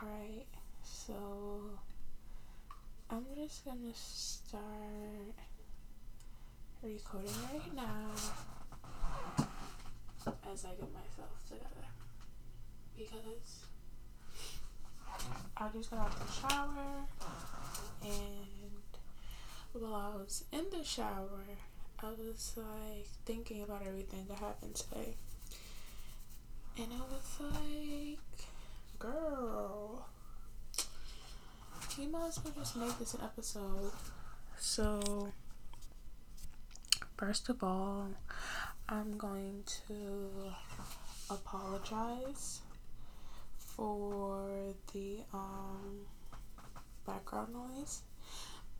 Alright, so I'm just gonna start recording right now as I get myself together because I just got out the shower and while I was in the shower, I was like thinking about everything that happened today. And I was like, girl, you might as well just make this an episode. So, first of all, I'm going to apologize for the um, background noise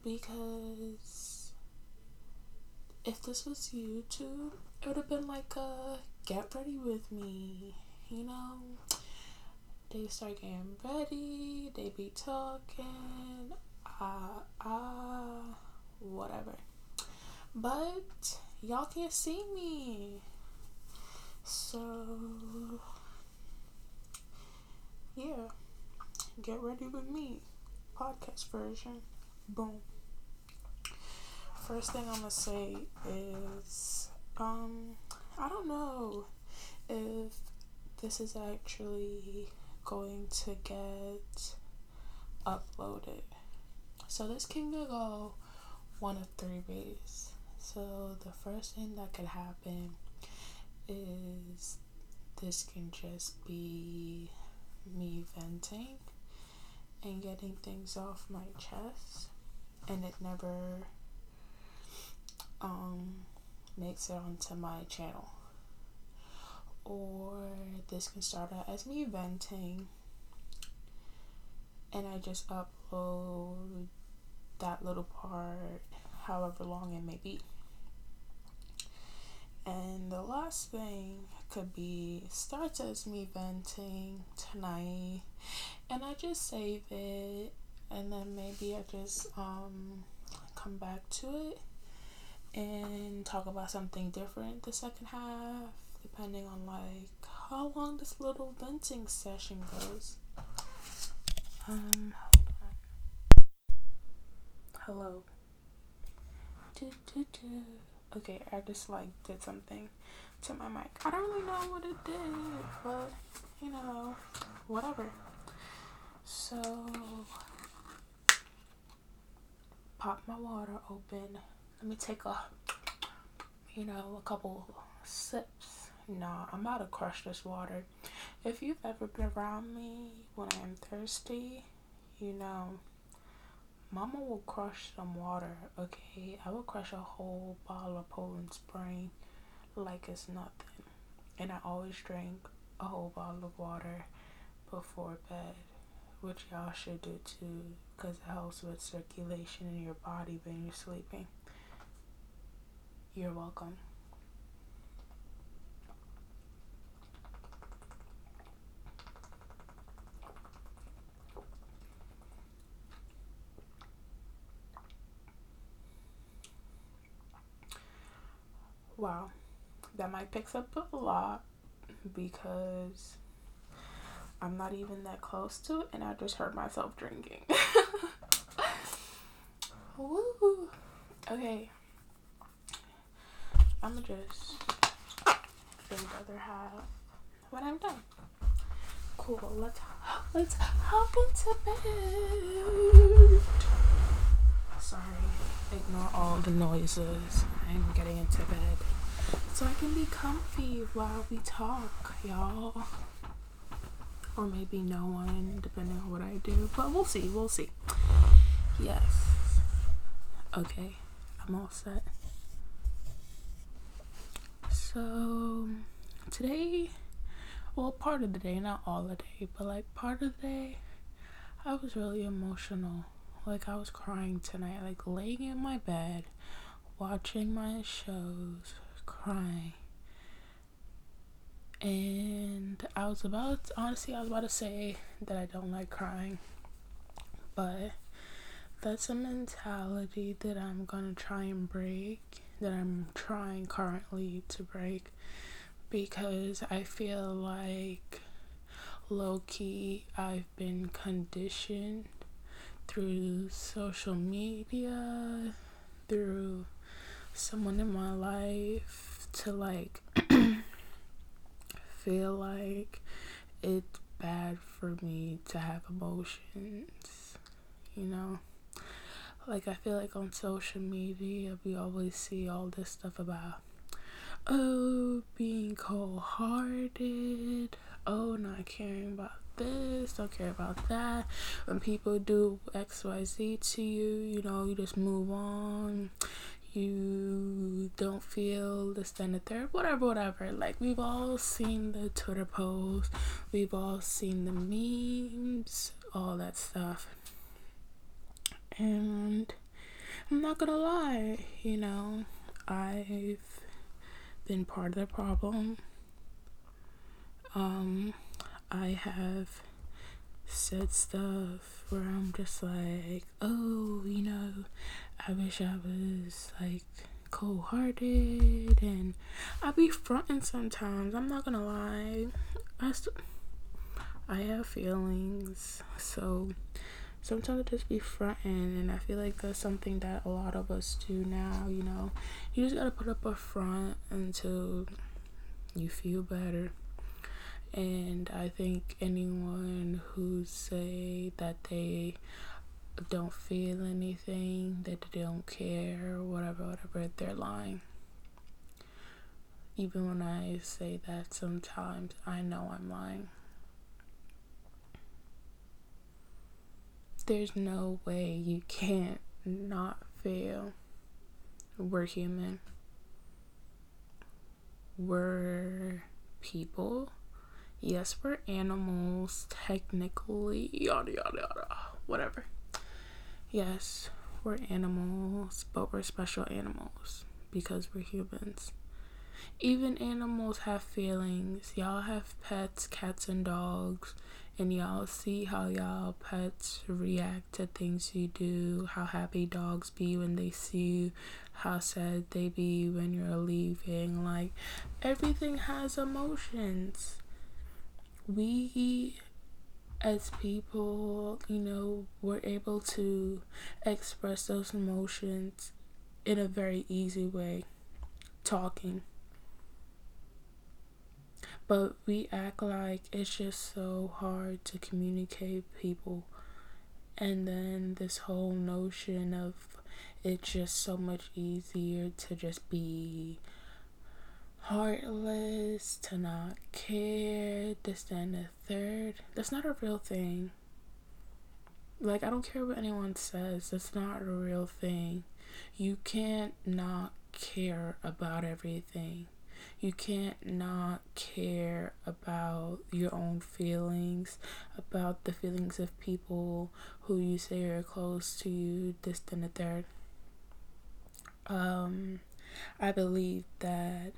because if this was YouTube, it would have been like a get ready with me, you know. They start getting ready, they be talking, ah, uh, ah, uh, whatever. But y'all can't see me. So, yeah, get ready with me. Podcast version. Boom. First thing I'm gonna say is, um, I don't know if this is actually going to get uploaded. So this can go one of three ways. So the first thing that could happen is this can just be me venting and getting things off my chest and it never um, makes it onto my channel. Or this can start out as me venting and I just upload that little part however long it may be. And the last thing could be starts as me venting tonight and I just save it and then maybe I just um come back to it and talk about something different the second half depending on like how long this little venting session goes. Um hello. Okay i just like did something to my mic. I don't really know what it did but you know whatever. So pop my water open. Let me take a, you know, a couple sips. Nah, I'm about to crush this water. If you've ever been around me when I'm thirsty, you know, Mama will crush some water, okay? I will crush a whole bottle of Poland Spring like it's nothing. And I always drink a whole bottle of water before bed which y'all should do too because it helps with circulation in your body when you're sleeping. You're welcome. Wow, that might pick up a lot because I'm not even that close to it, and I just heard myself drinking. Woo. Okay. I'm gonna just drink the other half when I'm done. Cool. Let's let's hop into bed. Sorry. Ignore all the noises. I'm getting into bed so I can be comfy while we talk, y'all or maybe no one, depending on what I do. But we'll see, we'll see. Yes. Okay, I'm all set. So, today, well, part of the day, not all the day, but like part of the day, I was really emotional. Like, I was crying tonight, like laying in my bed, watching my shows, crying. And I was about, honestly, I was about to say that I don't like crying, but that's a mentality that I'm gonna try and break, that I'm trying currently to break, because I feel like low key, I've been conditioned through social media, through someone in my life to like feel like it's bad for me to have emotions, you know? Like, I feel like on social media, we always see all this stuff about, oh, being cold hearted, oh, not caring about this, don't care about that. When people do XYZ to you, you know, you just move on. You don't feel this, then the third, whatever, whatever. Like, we've all seen the Twitter posts, we've all seen the memes, all that stuff. And I'm not gonna lie, you know, I've been part of the problem. Um, I have said stuff where I'm just like, oh, you know, I wish I was like cold hearted and I be fronting sometimes. I'm not gonna lie. I, st- I have feelings, so sometimes I just be fronting, and I feel like that's something that a lot of us do now. You know, you just gotta put up a front until you feel better and I think anyone who say that they don't feel anything, that they don't care, whatever, whatever, they're lying. Even when I say that sometimes I know I'm lying. There's no way you can't not feel. We're human. We're people yes, we're animals, technically, yada yada yada, whatever. Yes, we're animals, but we're special animals because we're humans. Even animals have feelings. Y'all have pets, cats, and dogs, and y'all see how y'all pets react to things you do, how happy dogs be when they see you, how sad they be when you're leaving. Like, everything has emotions we as people, you know, were able to express those emotions in a very easy way, talking. But we act like it's just so hard to communicate people. And then this whole notion of it's just so much easier to just be heartless, to not care, this, then the third. That's not a real thing. Like, I don't care what anyone says, that's not a real thing. You can't not care about everything. You can't not care about your own feelings, about the feelings of people who you say are close to you, this, then the third. Um, I believe that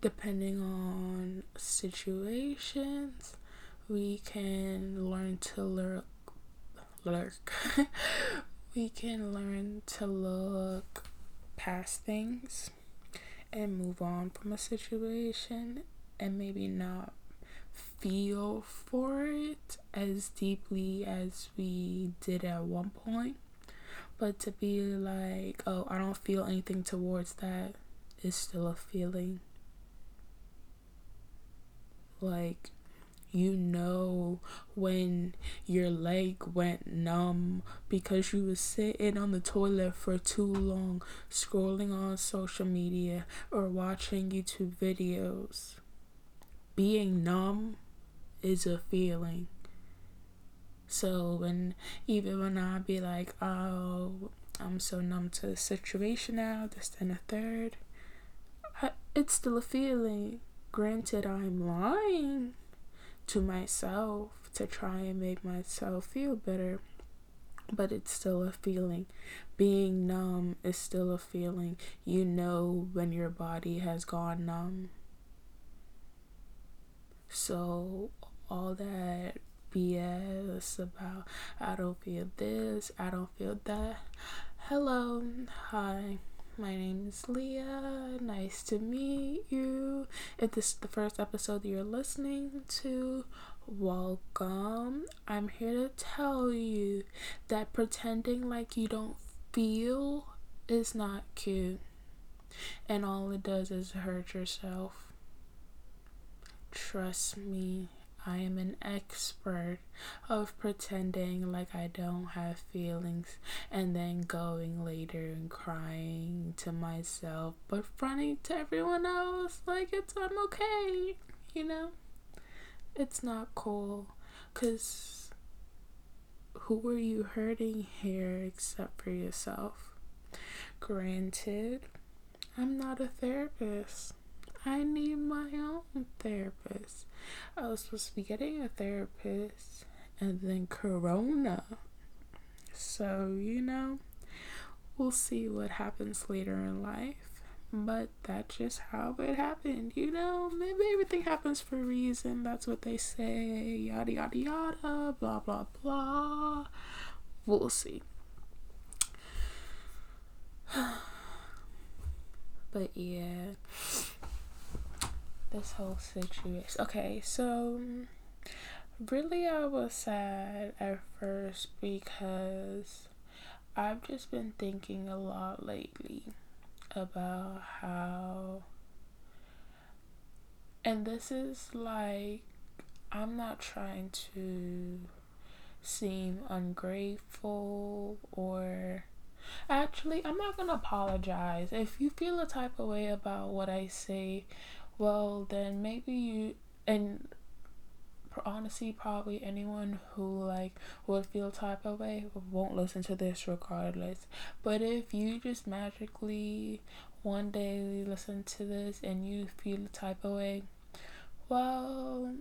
depending on situations, we can learn to lurk. Lurk. we can learn to look past things and move on from a situation and maybe not feel for it as deeply as we did at one point. But to be like, oh, I don't feel anything towards that is still a feeling like you know when your leg went numb because you was sitting on the toilet for too long scrolling on social media or watching YouTube videos. Being numb is a feeling. So when even when I be like, oh, I'm so numb to the situation now, this then a third, I, it's still a feeling. Granted, I'm lying to myself to try and make myself feel better, but it's still a feeling. Being numb is still a feeling. You know when your body has gone numb. So, all that BS about I don't feel this, I don't feel that. Hello, hi. My name is Leah. Nice to meet you. If this is the first episode you're listening to, Welcome. I'm here to tell you that pretending like you don't feel is not cute. And all it does is hurt yourself. Trust me, I am an expert of pretending like I don't have feelings and then going later and crying to myself, but fronting to everyone else like it's I'm okay, you know? It's not cool because who are you hurting here except for yourself? Granted, I'm not a therapist. I need my own therapist. I was supposed to be getting a therapist and then Corona. So, you know, we'll see what happens later in life. But that's just how it happened, you know? Maybe everything happens for a reason. That's what they say. Yada, yada, yada. Blah, blah, blah. We'll see. but yeah this whole situation. Okay, so really, I was sad at first because I've just been thinking a lot lately about how, and this is like, I'm not trying to seem ungrateful or actually i'm not gonna apologize if you feel a type of way about what i say well then maybe you and honestly probably anyone who like would feel type of way won't listen to this regardless. But if you just magically one day listen to this and you feel type of way well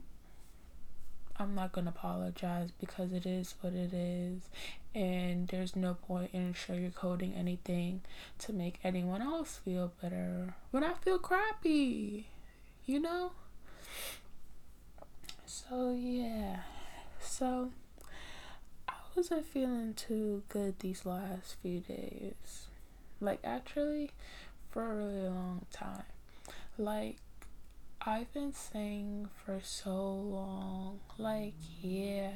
i'm not gonna apologize because it is what it is. And there's no point in sugarcoating anything to make anyone else feel better. When i feel crappy you know? So, yeah. So, I wasn't feeling too good these last few days. Like, actually, for a really long time. Like, I've been saying for so long, like, yeah,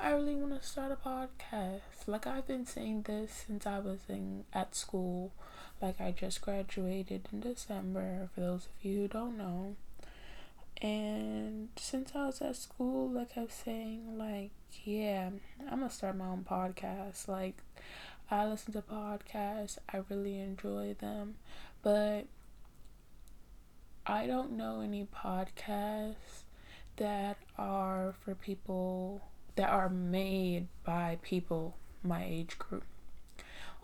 I really want to start a podcast. Like, I've been saying this since I was in at school. Like, I just graduated in December, for those of you who don't know. And since I was at school, like I was saying, like, yeah, I'm gonna start my own podcast. Like, I listen to podcasts, I really enjoy them, but I don't know any podcasts that are for people that are made by people my age group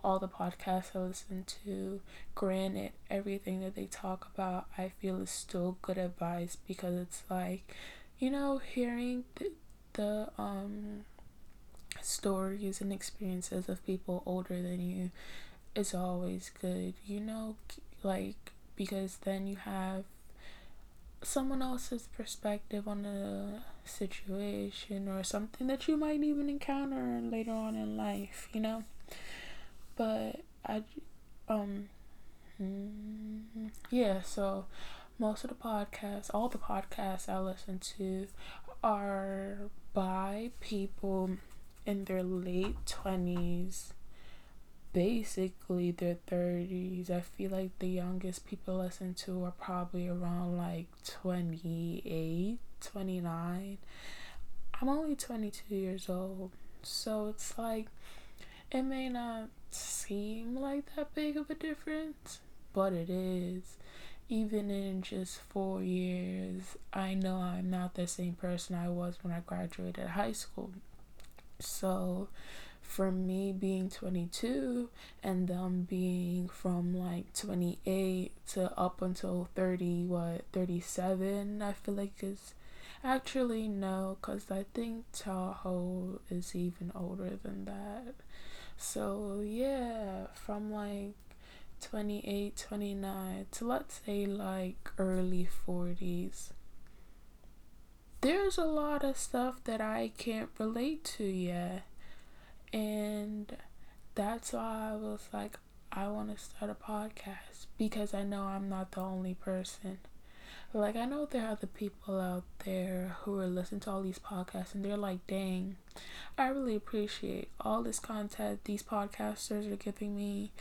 all the podcasts I listen to. Granted, everything that they talk about, I feel is still good advice because it's like, you know, hearing the, the um stories and experiences of people older than you is always good, you know, like because then you have someone else's perspective on a situation or something that you might even encounter later on in life, you know but I um yeah so most of the podcasts all the podcasts I listen to are by people in their late 20s basically their 30s I feel like the youngest people listen to are probably around like 28 29 I'm only 22 years old so it's like it may not seem like that big of a difference, but it is. Even in just four years, I know I'm not the same person I was when I graduated high school. So, for me being 22 and them being from like 28 to up until 30, what, 37, I feel like is actually no, because I think Tahoe is even older than that. So, yeah, from like 28, 29 to let's say like early 40s. There's a lot of stuff that I can't relate to yet. And that's why I was like, I want to start a podcast because I know I'm not the only person. Like, I know there are other people out there who are listening to all these podcasts and they're like, dang, I really appreciate all this content these podcasters are giving me,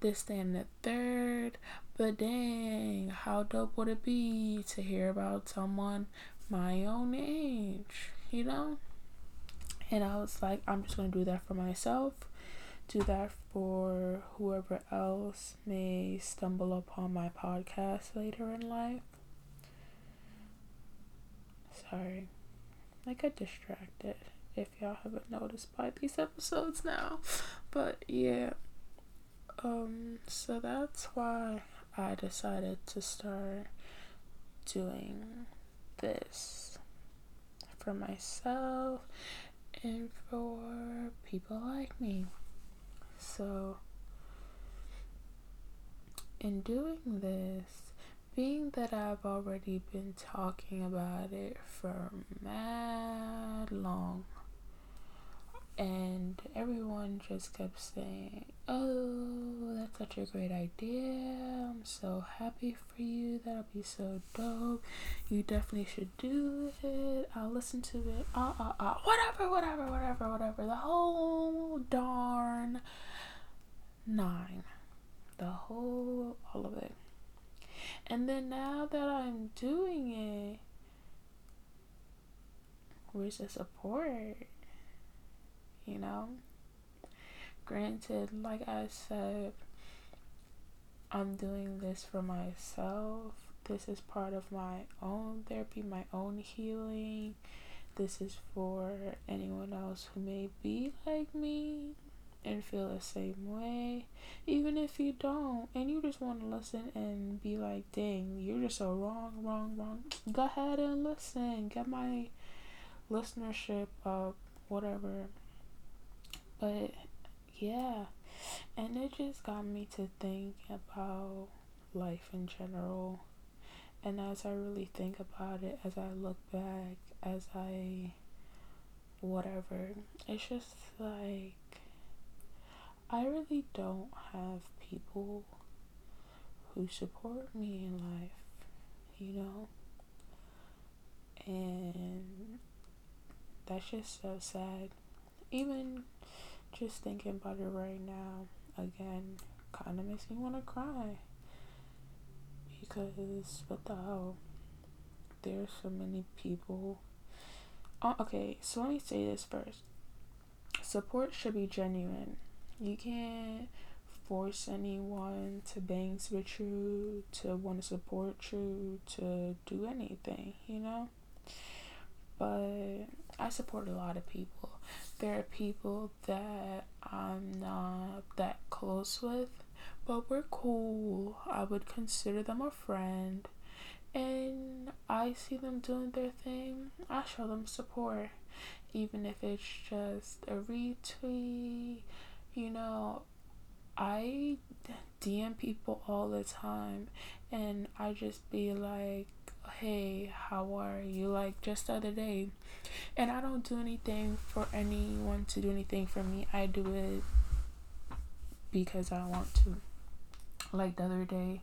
this, that, and the third. But dang, how dope would it be to hear about someone my own age, you know? And I was like, I'm just going to do that for myself, do that for whoever else may stumble upon my podcast later in life. Sorry, I got distracted if y'all haven't noticed by these episodes now. But yeah, um, so that's why I decided to start doing this for myself and for people like me. So, in doing this, being that I've already been talking about it for mad long, and everyone just kept saying, Oh, that's such a great idea. I'm so happy for you. That'll be so dope. You definitely should do it. I'll listen to it. Ah, ah, ah. Whatever, whatever, whatever, whatever. The whole darn nine. The whole, all of it. And then now that I'm doing it, where's the support? you know. Granted, like I said, I'm doing this for myself. This is part of my own therapy, my own healing. This is for anyone else who may be like me and feel the same way. Even if you don't, and you just want to listen and be like, dang, you're just so wrong, wrong, wrong. Go ahead and listen. Get my listenership up, whatever. But yeah, and it just got me to think about life in general. And as I really think about it, as I look back, as I whatever, it's just like I really don't have people who support me in life, you know? And that's just so sad. Even just thinking about it right now, again, kind of makes me want to cry. Because, what the hell? There's so many people. Oh, okay, so let me say this first. Support should be genuine. You can't force anyone to bangs with you, to want to support you, to do anything, you know? But I support a lot of people there are people that I'm not that close with, but we're cool. I would consider them a friend. And I see them doing their thing, I show them support. Even if it's just a retweet, you know, I DM people all the time and I just be like, hey, how are you? Like just the other day. And I don't do anything for anyone to do anything for me. I do it because I want to. Like the other day,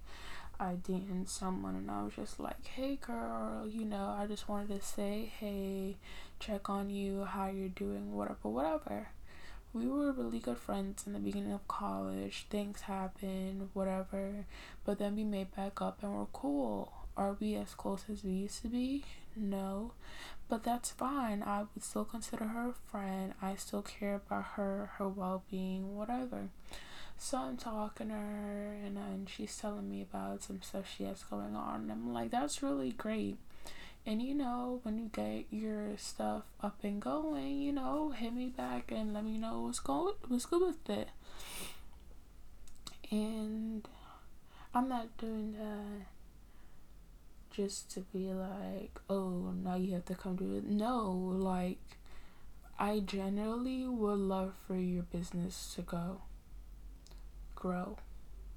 I DM'd someone and I was just like, hey girl, you know, I just wanted to say, hey, check on you, how you're doing, whatever, whatever. We were really good friends in the beginning of college. Things happened, whatever. But then we made back up and we're cool. Are we as close as we used to be? No. But that's fine. I would still consider her a friend. I still care about her, her well being, whatever. So I'm talking to her and, and she's telling me about some stuff she has going on. And I'm like, that's really great. And you know, when you get your stuff up and going, you know, hit me back and let me know what's going what's good with it. And I'm not doing that just to be like, oh, now you have to come do it. No, like, I generally would love for your business to go, grow,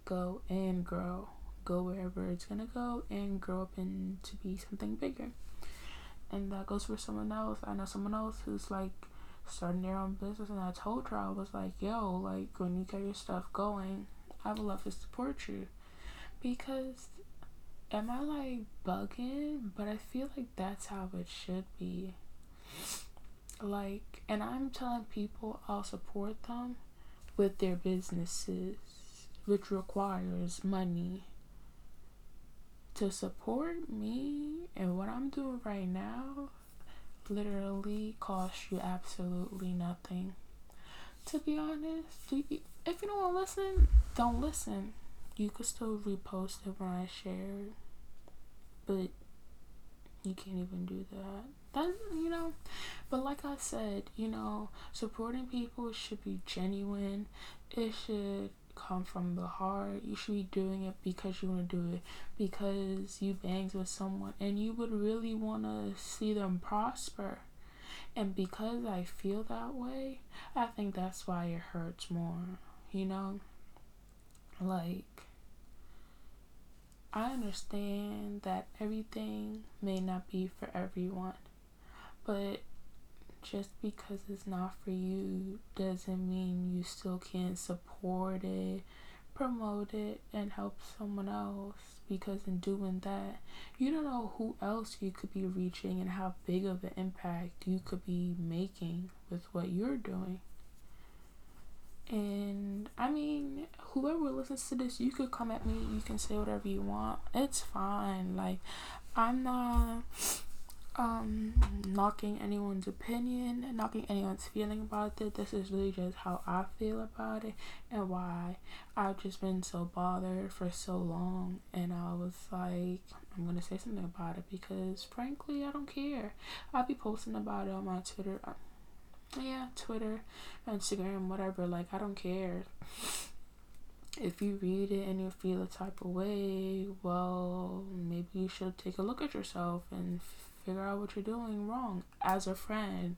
go and grow, go wherever it's gonna go and grow up and to be something bigger. And that goes for someone else. I know someone else who's like starting their own business, and I told her I was like, yo, like when you get your stuff going, I would love to support you because am I like bugging? But I feel like that's how it should be. Like, and I'm telling people I'll support them with their businesses, which requires money. To support me and what I'm doing right now literally costs you absolutely nothing. To be honest, if you don't want to listen, don't listen. You could still repost it when I share, but you can't even do that. That you know, but like I said, you know, supporting people should be genuine. It should come from the heart. You should be doing it because you want to do it because you bangs with someone and you would really want to see them prosper. And because I feel that way, I think that's why it hurts more. You know, like I understand that everything may not be for everyone, but just because it's not for you doesn't mean you still can't support it, promote it, and help someone else. Because in doing that, you don't know who else you could be reaching and how big of an impact you could be making with what you're doing. And I mean, whoever listens to this, you could come at me, you can say whatever you want. It's fine. Like, I'm not um knocking anyone's opinion knocking anyone's feeling about it this is really just how i feel about it and why i've just been so bothered for so long and i was like i'm gonna say something about it because frankly i don't care i'll be posting about it on my twitter yeah, Twitter, Instagram, whatever. Like, I don't care. If you read it and you feel a type of way, well, maybe you should take a look at yourself and figure out what you're doing wrong as a friend.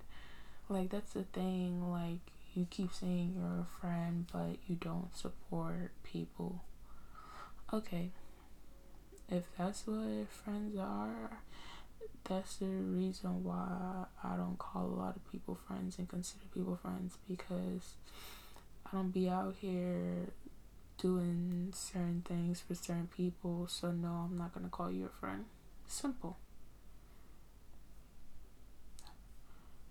Like, that's the thing. Like, you keep saying you're a friend, but you don't support people. Okay. If that's what friends are, that's the reason why I don't call a lot of people friends and consider people friends because I don't be out here doing certain things for certain people. So, no, I'm not going to call you a friend. Simple.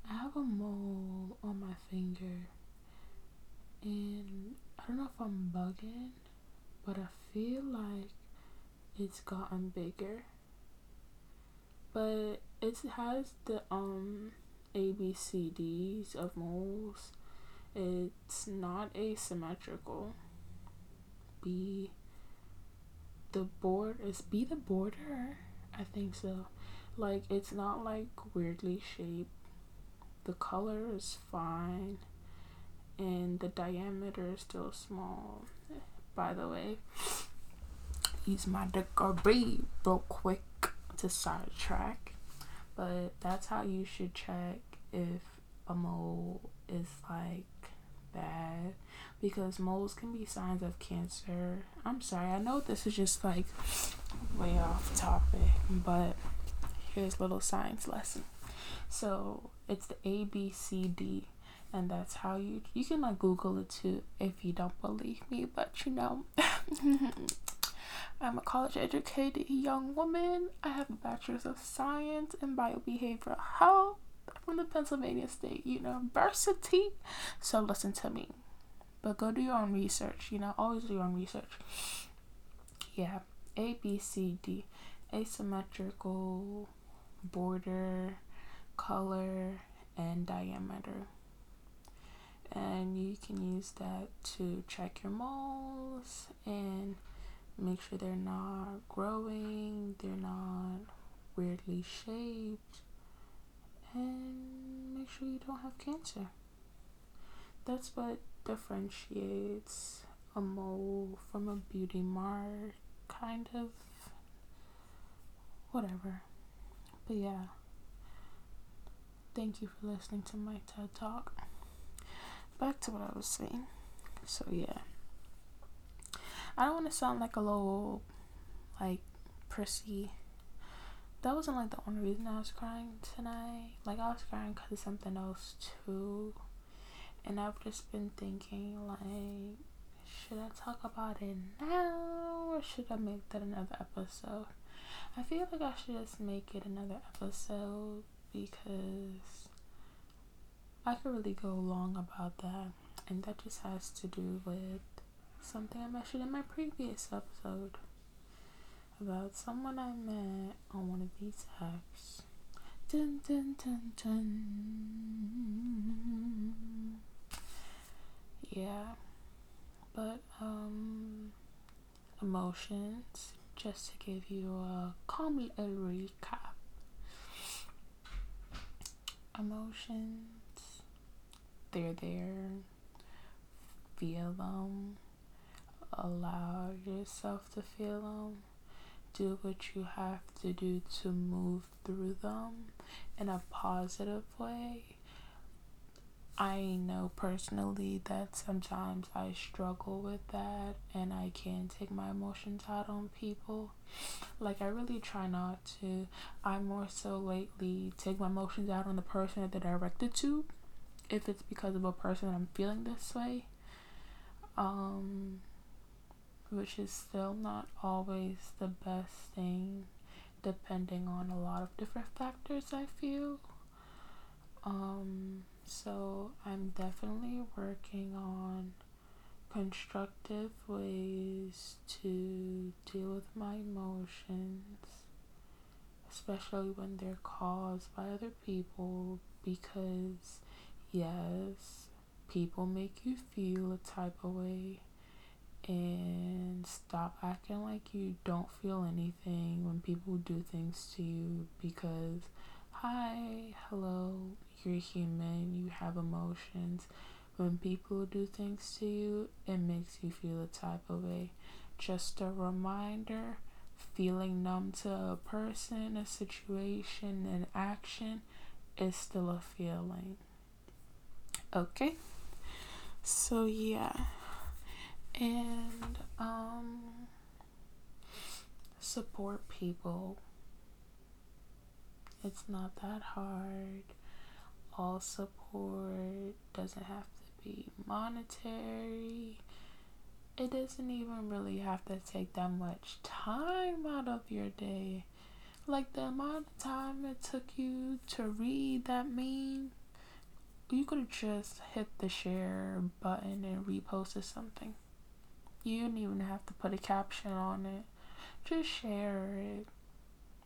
I have a mole on my finger, and I don't know if I'm bugging, but I feel like it's gotten bigger but it has the um ABCDs of moles. It's not asymmetrical. B the board is B the border? I think so. Like it's not like weirdly shaped. The color is fine and the diameter is still small. By the way, use my degree real quick to sidetrack, but that's how you should check if a mole is like bad because moles can be signs of cancer. I'm sorry, I know this is just like way off topic, but here's little science lesson. So it's the A B C D and that's how you you can like google it too if you don't believe me but you know I'm a college educated young woman. I have a bachelor's of science in biobehavioral health from the Pennsylvania State University. So listen to me. But go do your own research, you know, always do your own research. Yeah. A B C D. Asymmetrical border, color, and diameter. And you can use that to check your moles and make sure they're not growing, they're not weirdly shaped, and make sure you don't have cancer. That's what differentiates a mole from a beauty mark, kind of. Whatever. But yeah. Thank you for listening to my TED Talk. Back to what I was saying. So, yeah. I don't want to sound like a little like prissy. That wasn't like the only reason I was crying tonight. Like I was crying because of something else too, and I've just been thinking like, should I talk about it now or should I make that another episode? I feel like I should just make it another episode because I could really go long about that, and that just has to do with something I mentioned in my previous episode about someone I met on one of these apps. Dun, dun, dun, dun. Yeah, but um, emotions. Just to give you a calm little recap. Emotions, they're there. Feel them. Allow yourself to feel them do what you have to do to move through them in a positive way. I know personally that sometimes I struggle with that and I can take my emotions out on people. Like, I really try not to. I more so lately take my emotions out on the person that they're directed to if it's because of a person I'm feeling this way. Um, which is still not always the best thing depending on a lot of different factors I feel. Um so I'm definitely working on constructive ways to deal with my emotions, especially when they're caused by other people, because yes, people make you feel a type of way and stop acting like you don't feel anything when people do things to you because hi hello you're human you have emotions when people do things to you it makes you feel a type of way just a reminder feeling numb to a person a situation an action is still a feeling okay so yeah and um, support people. It's not that hard. All support doesn't have to be monetary. It doesn't even really have to take that much time out of your day. Like the amount of time it took you to read that meme, you could just hit the share button and reposted something. You don't even have to put a caption on it. Just share it.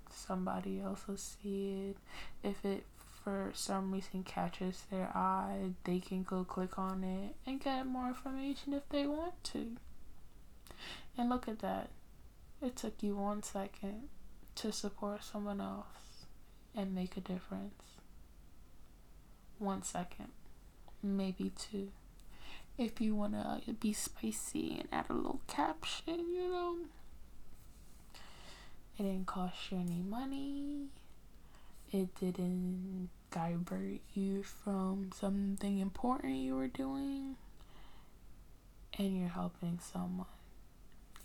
Somebody else will see it. If it for some reason catches their eye, they can go click on it and get more information if they want to. And look at that. It took you one second to support someone else and make a difference. One second, maybe two if you want to uh, be spicy and add a little caption, you know. It didn't cost you any money. It didn't divert you from something important you were doing. And you're helping someone.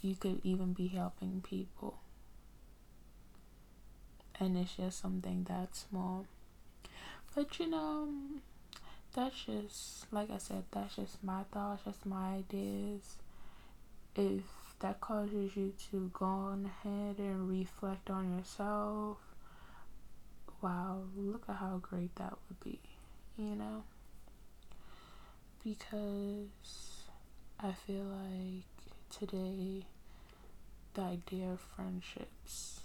You could even be helping people. And it's just something that small. But you know, that's just like I said, that's just my thoughts, just my ideas. If that causes you to go on ahead and reflect on yourself, wow, look at how great that would be, you know? Because I feel like today the idea of friendships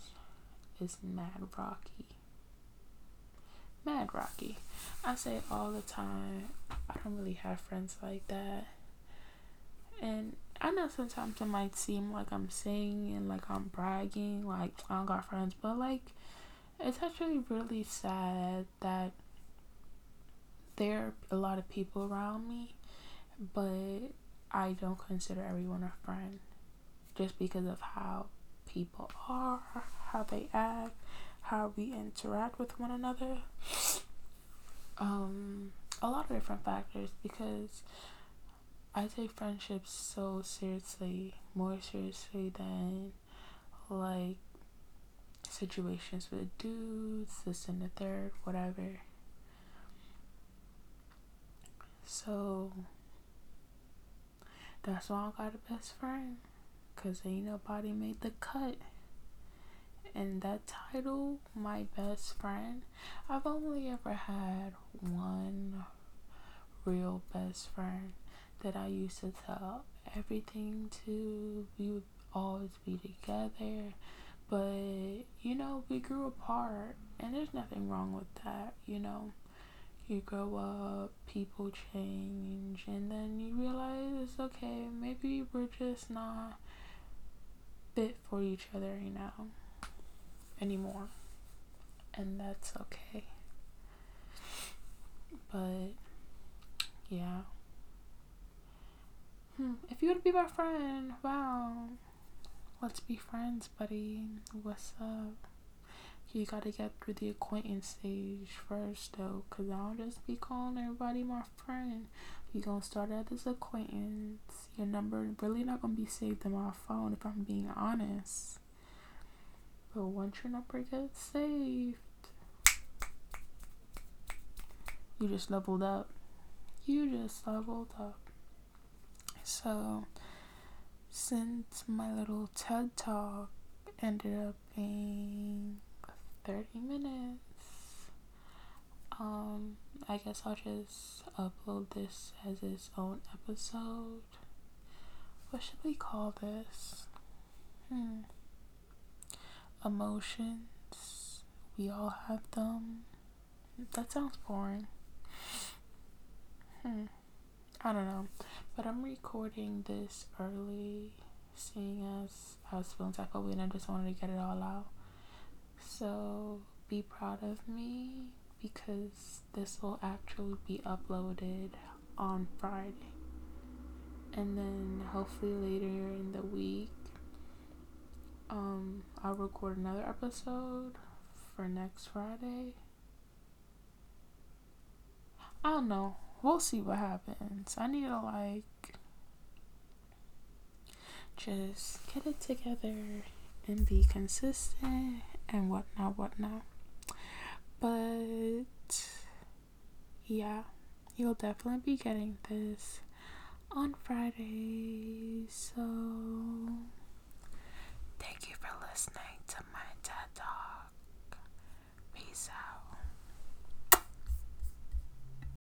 is mad rocky mad rocky. I say all the time, I don't really have friends like that. And I know sometimes it might seem like I'm saying and like I'm bragging, like I don't got friends, but like it's actually really sad that there are a lot of people around me, but I don't consider everyone a friend just because of how people are, how they act, how we interact with one another. Um, a lot of different factors because I take friendships so seriously, more seriously than like situations with dudes, this and the third, whatever. So that's why I got a best friend. Cause ain't nobody made the cut and that title, my best friend, I've only ever had one real best friend that I used to tell everything to. We would always be together, but you know, we grew apart, and there's nothing wrong with that, you know. You grow up, people change, and then you realize, okay, maybe we're just not fit for each other, you know, anymore. And that's okay. But, yeah. Hmm. If you would be my friend, wow. Let's be friends, buddy. What's up? You gotta get through the acquaintance stage first, though, because I don't just be calling everybody my friend. You gonna start out this acquaintance. Your number really not gonna be saved in my phone if I'm being honest. But once your number gets saved, you just leveled up. You just leveled up. So, since my little TED talk ended up being 30 minutes, um, I guess I'll just upload this as its own episode. What should we call this? Hmm. Emotions. We all have them. That sounds boring. I don't know. But I'm recording this early, seeing as I was feeling type of and I just wanted to get it all out. So be proud of me because this will actually be uploaded on Friday. And then hopefully later in the week, um, I'll record another episode for next Friday. I don't know we'll see what happens. I need to like just get it together and be consistent and whatnot, whatnot. But yeah, you'll definitely be getting this on Friday. So thank you for listening to my TED Talk. Peace out.